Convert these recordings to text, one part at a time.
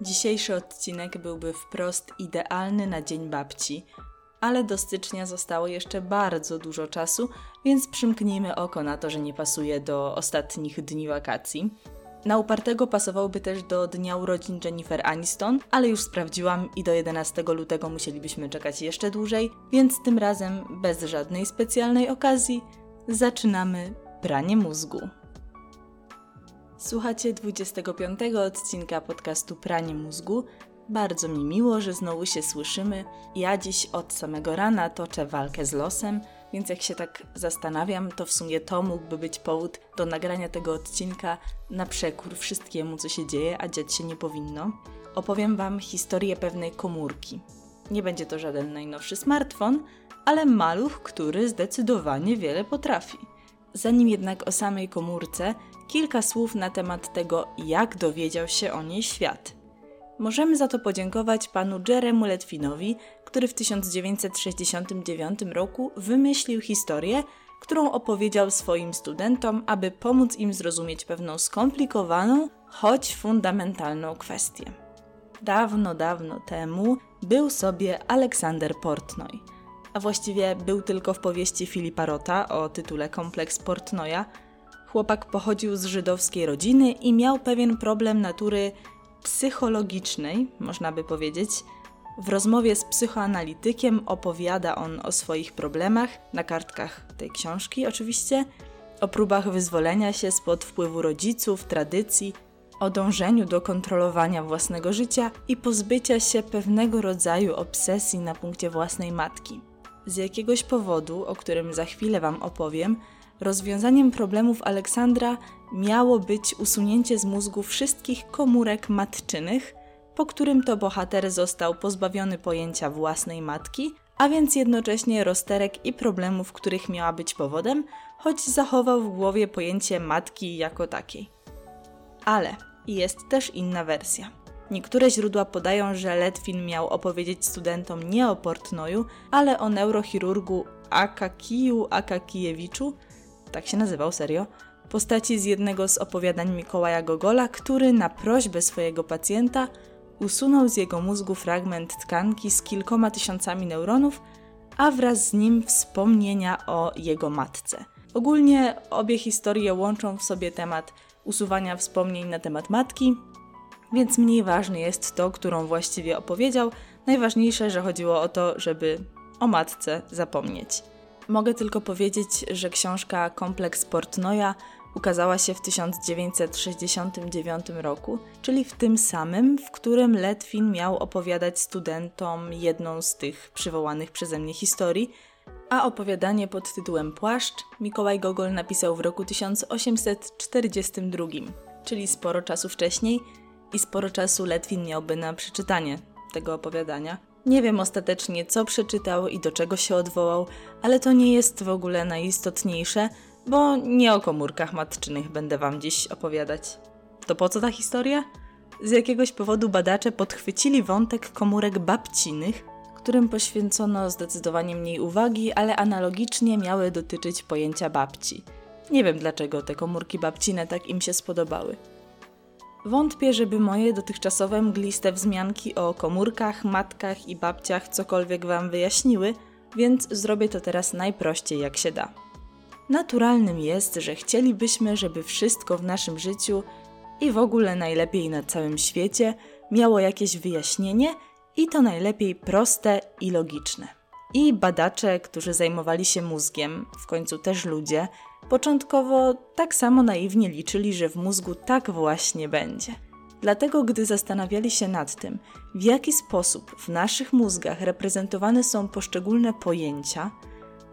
Dzisiejszy odcinek byłby wprost idealny na Dzień Babci, ale do stycznia zostało jeszcze bardzo dużo czasu, więc przymknijmy oko na to, że nie pasuje do ostatnich dni wakacji. Na upartego pasowałby też do dnia urodzin Jennifer Aniston, ale już sprawdziłam i do 11 lutego musielibyśmy czekać jeszcze dłużej, więc tym razem bez żadnej specjalnej okazji zaczynamy pranie mózgu. Słuchacie 25 odcinka podcastu Pranie Mózgu. Bardzo mi miło, że znowu się słyszymy. Ja dziś od samego rana toczę walkę z losem, więc jak się tak zastanawiam, to w sumie to mógłby być powód do nagrania tego odcinka na przekór wszystkiemu, co się dzieje, a dziać się nie powinno. Opowiem Wam historię pewnej komórki. Nie będzie to żaden najnowszy smartfon, ale maluch, który zdecydowanie wiele potrafi. Zanim jednak o samej komórce, kilka słów na temat tego, jak dowiedział się o niej świat. Możemy za to podziękować panu Jeremu Letwinowi, który w 1969 roku wymyślił historię, którą opowiedział swoim studentom, aby pomóc im zrozumieć pewną skomplikowaną, choć fundamentalną kwestię. Dawno, dawno temu był sobie Aleksander Portnoy, a właściwie był tylko w powieści Filipa Rota o tytule Kompleks Portnoya, Chłopak pochodził z żydowskiej rodziny i miał pewien problem natury psychologicznej, można by powiedzieć. W rozmowie z psychoanalitykiem opowiada on o swoich problemach, na kartkach tej książki oczywiście, o próbach wyzwolenia się spod wpływu rodziców, tradycji, o dążeniu do kontrolowania własnego życia i pozbycia się pewnego rodzaju obsesji na punkcie własnej matki. Z jakiegoś powodu, o którym za chwilę Wam opowiem, Rozwiązaniem problemów Aleksandra miało być usunięcie z mózgu wszystkich komórek matczynych, po którym to bohater został pozbawiony pojęcia własnej matki, a więc jednocześnie rozterek i problemów, których miała być powodem, choć zachował w głowie pojęcie matki jako takiej. Ale jest też inna wersja. Niektóre źródła podają, że Letwin miał opowiedzieć studentom nie o Portnoju, ale o neurochirurgu Akakiju Akakijewiczu, tak się nazywał serio, postaci z jednego z opowiadań Mikołaja Gogola, który na prośbę swojego pacjenta usunął z jego mózgu fragment tkanki z kilkoma tysiącami neuronów, a wraz z nim wspomnienia o jego matce. Ogólnie obie historie łączą w sobie temat usuwania wspomnień na temat matki, więc mniej ważne jest to, którą właściwie opowiedział. Najważniejsze, że chodziło o to, żeby o matce zapomnieć. Mogę tylko powiedzieć, że książka Kompleks Portnoya ukazała się w 1969 roku, czyli w tym samym, w którym Letwin miał opowiadać studentom jedną z tych przywołanych przeze mnie historii, a opowiadanie pod tytułem Płaszcz Mikołaj Gogol napisał w roku 1842, czyli sporo czasu wcześniej i sporo czasu Letwin miałby na przeczytanie tego opowiadania. Nie wiem ostatecznie, co przeczytał i do czego się odwołał, ale to nie jest w ogóle najistotniejsze, bo nie o komórkach matczynych będę Wam dziś opowiadać. To po co ta historia? Z jakiegoś powodu badacze podchwycili wątek komórek babcinych, którym poświęcono zdecydowanie mniej uwagi, ale analogicznie miały dotyczyć pojęcia babci. Nie wiem dlaczego te komórki babcine tak im się spodobały. Wątpię, żeby moje dotychczasowe mgliste wzmianki o komórkach, matkach i babciach cokolwiek Wam wyjaśniły, więc zrobię to teraz najprościej jak się da. Naturalnym jest, że chcielibyśmy, żeby wszystko w naszym życiu i w ogóle najlepiej na całym świecie miało jakieś wyjaśnienie i to najlepiej proste i logiczne. I badacze, którzy zajmowali się mózgiem, w końcu też ludzie, Początkowo tak samo naiwnie liczyli, że w mózgu tak właśnie będzie. Dlatego, gdy zastanawiali się nad tym, w jaki sposób w naszych mózgach reprezentowane są poszczególne pojęcia,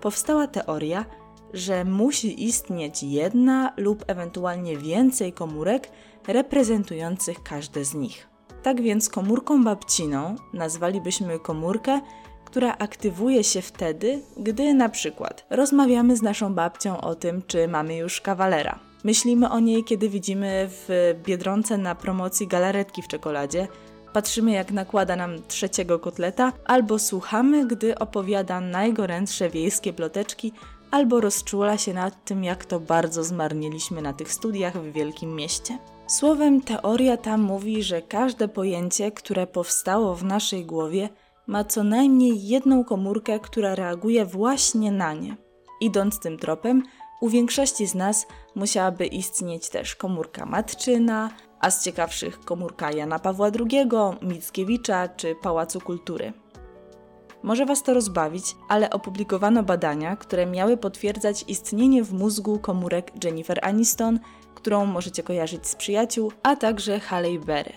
powstała teoria, że musi istnieć jedna lub ewentualnie więcej komórek reprezentujących każde z nich. Tak więc komórką babciną nazwalibyśmy komórkę, która aktywuje się wtedy, gdy na przykład rozmawiamy z naszą babcią o tym, czy mamy już kawalera. Myślimy o niej, kiedy widzimy w biedronce na promocji galaretki w czekoladzie. patrzymy jak nakłada nam trzeciego kotleta, albo słuchamy, gdy opowiada najgorętsze wiejskie ploteczki, albo rozczula się nad tym, jak to bardzo zmarniliśmy na tych studiach w wielkim mieście. Słowem, teoria ta mówi, że każde pojęcie, które powstało w naszej głowie, ma co najmniej jedną komórkę, która reaguje właśnie na nie. Idąc tym tropem, u większości z nas musiałaby istnieć też komórka matczyna, a z ciekawszych komórka Jana Pawła II, Mickiewicza czy Pałacu Kultury. Może Was to rozbawić, ale opublikowano badania, które miały potwierdzać istnienie w mózgu komórek Jennifer Aniston, którą możecie kojarzyć z przyjaciół, a także Halle Berry.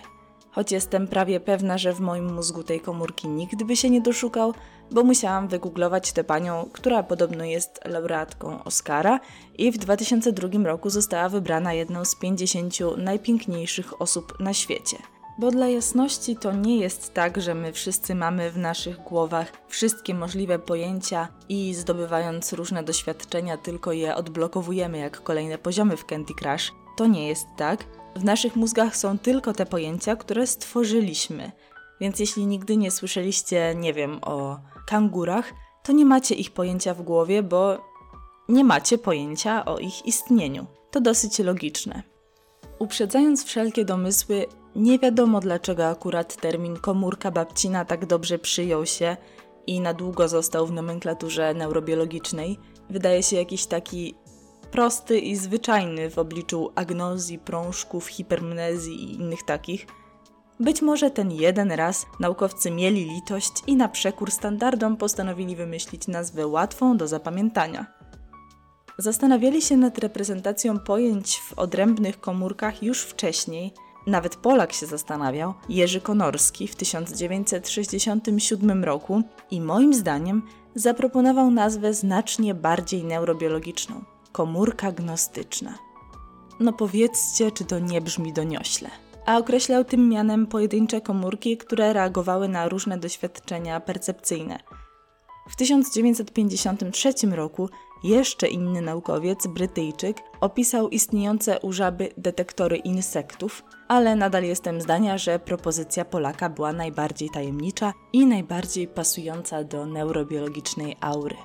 Choć jestem prawie pewna, że w moim mózgu tej komórki nikt by się nie doszukał, bo musiałam wygooglować tę panią, która podobno jest laureatką Oscara i w 2002 roku została wybrana jedną z 50 najpiękniejszych osób na świecie. Bo dla jasności to nie jest tak, że my wszyscy mamy w naszych głowach wszystkie możliwe pojęcia i zdobywając różne doświadczenia tylko je odblokowujemy jak kolejne poziomy w Candy Crush. To nie jest tak. W naszych mózgach są tylko te pojęcia, które stworzyliśmy. Więc jeśli nigdy nie słyszeliście, nie wiem, o kangurach, to nie macie ich pojęcia w głowie, bo nie macie pojęcia o ich istnieniu. To dosyć logiczne. Uprzedzając wszelkie domysły, nie wiadomo dlaczego akurat termin komórka babcina tak dobrze przyjął się i na długo został w nomenklaturze neurobiologicznej. Wydaje się jakiś taki prosty i zwyczajny w obliczu agnozji, prążków, hipermnezji i innych takich. Być może ten jeden raz naukowcy mieli litość i na przekór standardom postanowili wymyślić nazwę łatwą do zapamiętania. Zastanawiali się nad reprezentacją pojęć w odrębnych komórkach już wcześniej – nawet Polak się zastanawiał, Jerzy Konorski w 1967 roku i moim zdaniem zaproponował nazwę znacznie bardziej neurobiologiczną komórka gnostyczna. No powiedzcie, czy to nie brzmi doniośle. A określał tym mianem pojedyncze komórki, które reagowały na różne doświadczenia percepcyjne. W 1953 roku jeszcze inny naukowiec, Brytyjczyk, opisał istniejące u żaby detektory insektów, ale nadal jestem zdania, że propozycja Polaka była najbardziej tajemnicza i najbardziej pasująca do neurobiologicznej aury.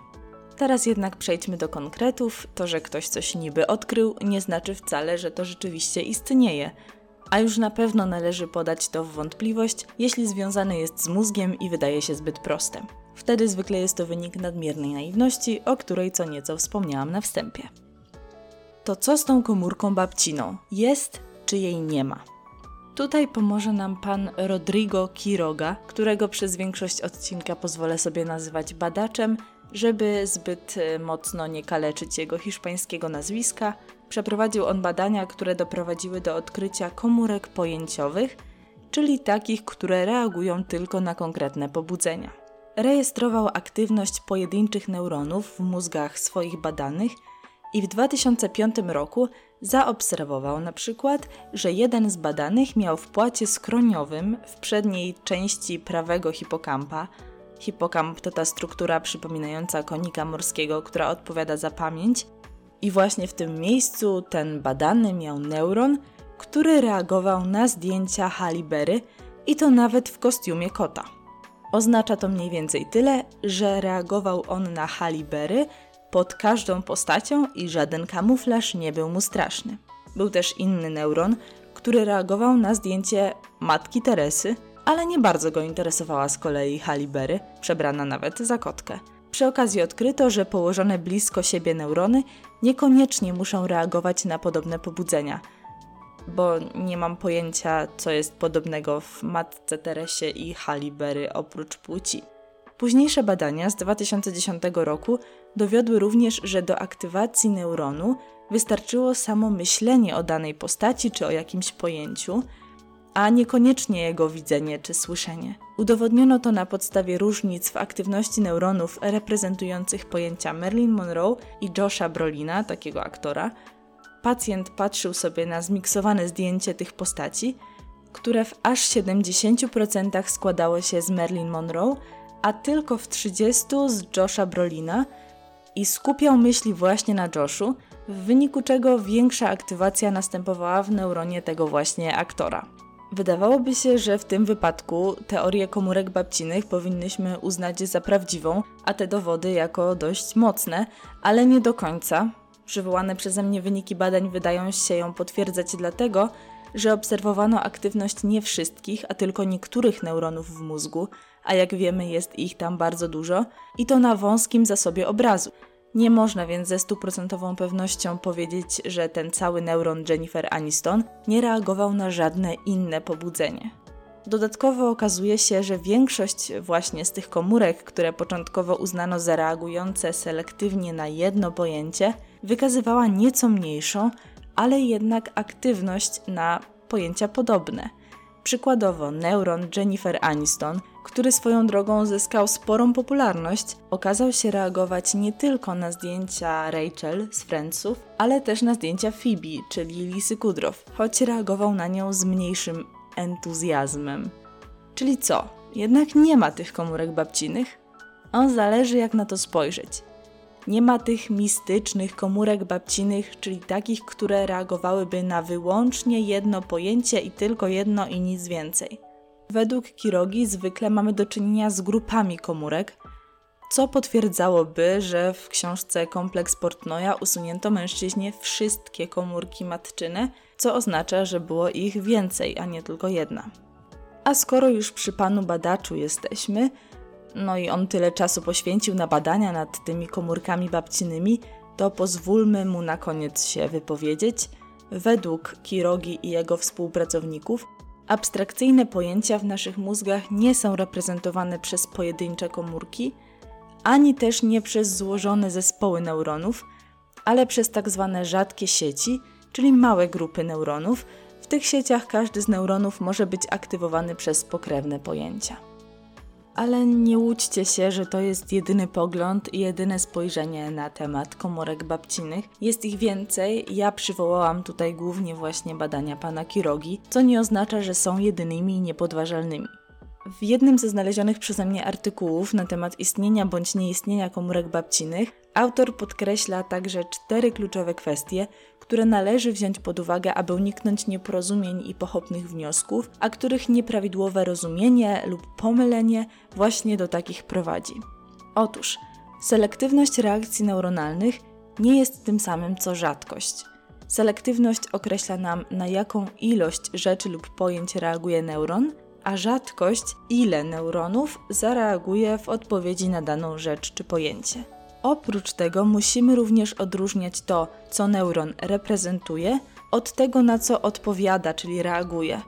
Teraz jednak przejdźmy do konkretów. To, że ktoś coś niby odkrył, nie znaczy wcale, że to rzeczywiście istnieje. A już na pewno należy podać to w wątpliwość, jeśli związane jest z mózgiem i wydaje się zbyt proste. Wtedy zwykle jest to wynik nadmiernej naiwności, o której co nieco wspomniałam na wstępie. To co z tą komórką babciną? Jest czy jej nie ma? Tutaj pomoże nam pan Rodrigo Quiroga, którego przez większość odcinka pozwolę sobie nazywać badaczem, żeby zbyt e, mocno nie kaleczyć jego hiszpańskiego nazwiska. Przeprowadził on badania, które doprowadziły do odkrycia komórek pojęciowych, czyli takich, które reagują tylko na konkretne pobudzenia rejestrował aktywność pojedynczych neuronów w mózgach swoich badanych i w 2005 roku zaobserwował na przykład, że jeden z badanych miał w płacie skroniowym w przedniej części prawego hipokampa hipokamp to ta struktura przypominająca konika morskiego, która odpowiada za pamięć i właśnie w tym miejscu ten badany miał neuron, który reagował na zdjęcia Halibery i to nawet w kostiumie kota. Oznacza to mniej więcej tyle, że reagował on na halibery pod każdą postacią i żaden kamuflaż nie był mu straszny. Był też inny neuron, który reagował na zdjęcie matki Teresy, ale nie bardzo go interesowała z kolei halibery, przebrana nawet za kotkę. Przy okazji odkryto, że położone blisko siebie neurony niekoniecznie muszą reagować na podobne pobudzenia – bo nie mam pojęcia, co jest podobnego w matce Teresie i Halibery oprócz płci. Późniejsze badania z 2010 roku dowiodły również, że do aktywacji neuronu wystarczyło samo myślenie o danej postaci czy o jakimś pojęciu, a niekoniecznie jego widzenie czy słyszenie. Udowodniono to na podstawie różnic w aktywności neuronów reprezentujących pojęcia Marilyn Monroe i Josha Brolina, takiego aktora, pacjent patrzył sobie na zmiksowane zdjęcie tych postaci, które w aż 70% składało się z Marilyn Monroe, a tylko w 30% z Josha Brolina i skupiał myśli właśnie na Joshu, w wyniku czego większa aktywacja następowała w neuronie tego właśnie aktora. Wydawałoby się, że w tym wypadku teorię komórek babcinych powinnyśmy uznać za prawdziwą, a te dowody jako dość mocne, ale nie do końca. Przywołane przeze mnie wyniki badań wydają się ją potwierdzać dlatego, że obserwowano aktywność nie wszystkich, a tylko niektórych neuronów w mózgu, a jak wiemy jest ich tam bardzo dużo, i to na wąskim zasobie obrazu. Nie można więc ze stuprocentową pewnością powiedzieć, że ten cały neuron Jennifer Aniston nie reagował na żadne inne pobudzenie. Dodatkowo okazuje się, że większość właśnie z tych komórek, które początkowo uznano za reagujące selektywnie na jedno pojęcie, wykazywała nieco mniejszą, ale jednak aktywność na pojęcia podobne. Przykładowo neuron Jennifer Aniston, który swoją drogą zyskał sporą popularność, okazał się reagować nie tylko na zdjęcia Rachel z Friendsów, ale też na zdjęcia Phoebe, czyli Lisy Kudrow, choć reagował na nią z mniejszym entuzjazmem. Czyli co? Jednak nie ma tych komórek babcinych? On zależy jak na to spojrzeć. Nie ma tych mistycznych komórek babcinych, czyli takich, które reagowałyby na wyłącznie jedno pojęcie i tylko jedno i nic więcej. Według Kirogi zwykle mamy do czynienia z grupami komórek, co potwierdzałoby, że w książce Kompleks Portnoja usunięto mężczyźnie wszystkie komórki matczyne, co oznacza, że było ich więcej, a nie tylko jedna. A skoro już przy panu badaczu jesteśmy, no i on tyle czasu poświęcił na badania nad tymi komórkami babcininymi, to pozwólmy mu na koniec się wypowiedzieć. Według Kirogi i jego współpracowników, abstrakcyjne pojęcia w naszych mózgach nie są reprezentowane przez pojedyncze komórki, ani też nie przez złożone zespoły neuronów, ale przez tak zwane rzadkie sieci, czyli małe grupy neuronów. W tych sieciach każdy z neuronów może być aktywowany przez pokrewne pojęcia ale nie łudźcie się, że to jest jedyny pogląd i jedyne spojrzenie na temat komórek babcinych. Jest ich więcej. Ja przywołałam tutaj głównie właśnie badania pana Kirogi, co nie oznacza, że są jedynymi i niepodważalnymi. W jednym ze znalezionych przeze mnie artykułów na temat istnienia bądź nieistnienia komórek babcinych autor podkreśla także cztery kluczowe kwestie, które należy wziąć pod uwagę, aby uniknąć nieporozumień i pochopnych wniosków, a których nieprawidłowe rozumienie lub pomylenie właśnie do takich prowadzi. Otóż, selektywność reakcji neuronalnych nie jest tym samym co rzadkość. Selektywność określa nam, na jaką ilość rzeczy lub pojęć reaguje neuron, a rzadkość, ile neuronów zareaguje w odpowiedzi na daną rzecz czy pojęcie. Oprócz tego musimy również odróżniać to, co neuron reprezentuje, od tego, na co odpowiada, czyli reaguje.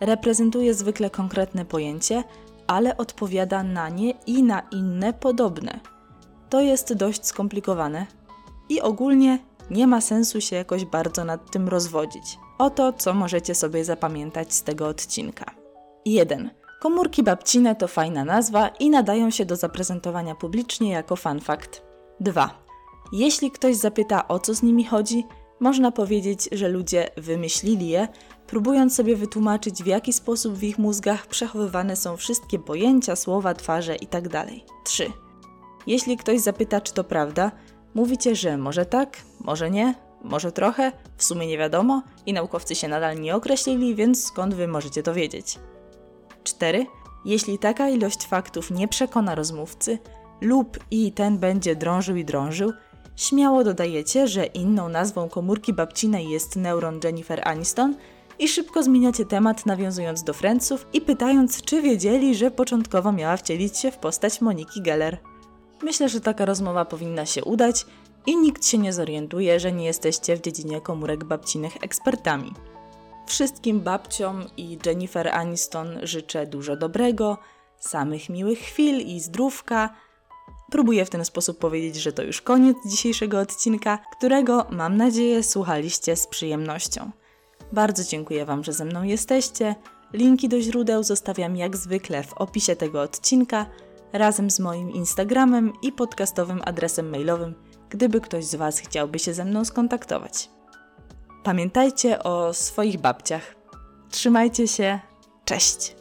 Reprezentuje zwykle konkretne pojęcie, ale odpowiada na nie i na inne podobne. To jest dość skomplikowane i ogólnie nie ma sensu się jakoś bardzo nad tym rozwodzić. Oto, co możecie sobie zapamiętać z tego odcinka. 1. Komórki babcine to fajna nazwa i nadają się do zaprezentowania publicznie jako fun fact. 2. Jeśli ktoś zapyta o co z nimi chodzi, można powiedzieć, że ludzie wymyślili je, próbując sobie wytłumaczyć, w jaki sposób w ich mózgach przechowywane są wszystkie pojęcia, słowa, twarze itd. 3. Jeśli ktoś zapyta, czy to prawda, mówicie, że może tak, może nie, może trochę, w sumie nie wiadomo i naukowcy się nadal nie określili, więc skąd wy możecie to wiedzieć? 4. Jeśli taka ilość faktów nie przekona rozmówcy, lub i ten będzie drążył i drążył, śmiało dodajecie, że inną nazwą komórki babcinej jest neuron Jennifer Aniston i szybko zmieniacie temat, nawiązując do Friendsów i pytając, czy wiedzieli, że początkowo miała wcielić się w postać Moniki Geller. Myślę, że taka rozmowa powinna się udać i nikt się nie zorientuje, że nie jesteście w dziedzinie komórek babcinych ekspertami. Wszystkim babciom i Jennifer Aniston życzę dużo dobrego, samych miłych chwil i zdrówka. Próbuję w ten sposób powiedzieć, że to już koniec dzisiejszego odcinka, którego mam nadzieję słuchaliście z przyjemnością. Bardzo dziękuję Wam, że ze mną jesteście. Linki do źródeł zostawiam jak zwykle w opisie tego odcinka, razem z moim Instagramem i podcastowym adresem mailowym, gdyby ktoś z Was chciałby się ze mną skontaktować. Pamiętajcie o swoich babciach. Trzymajcie się. Cześć!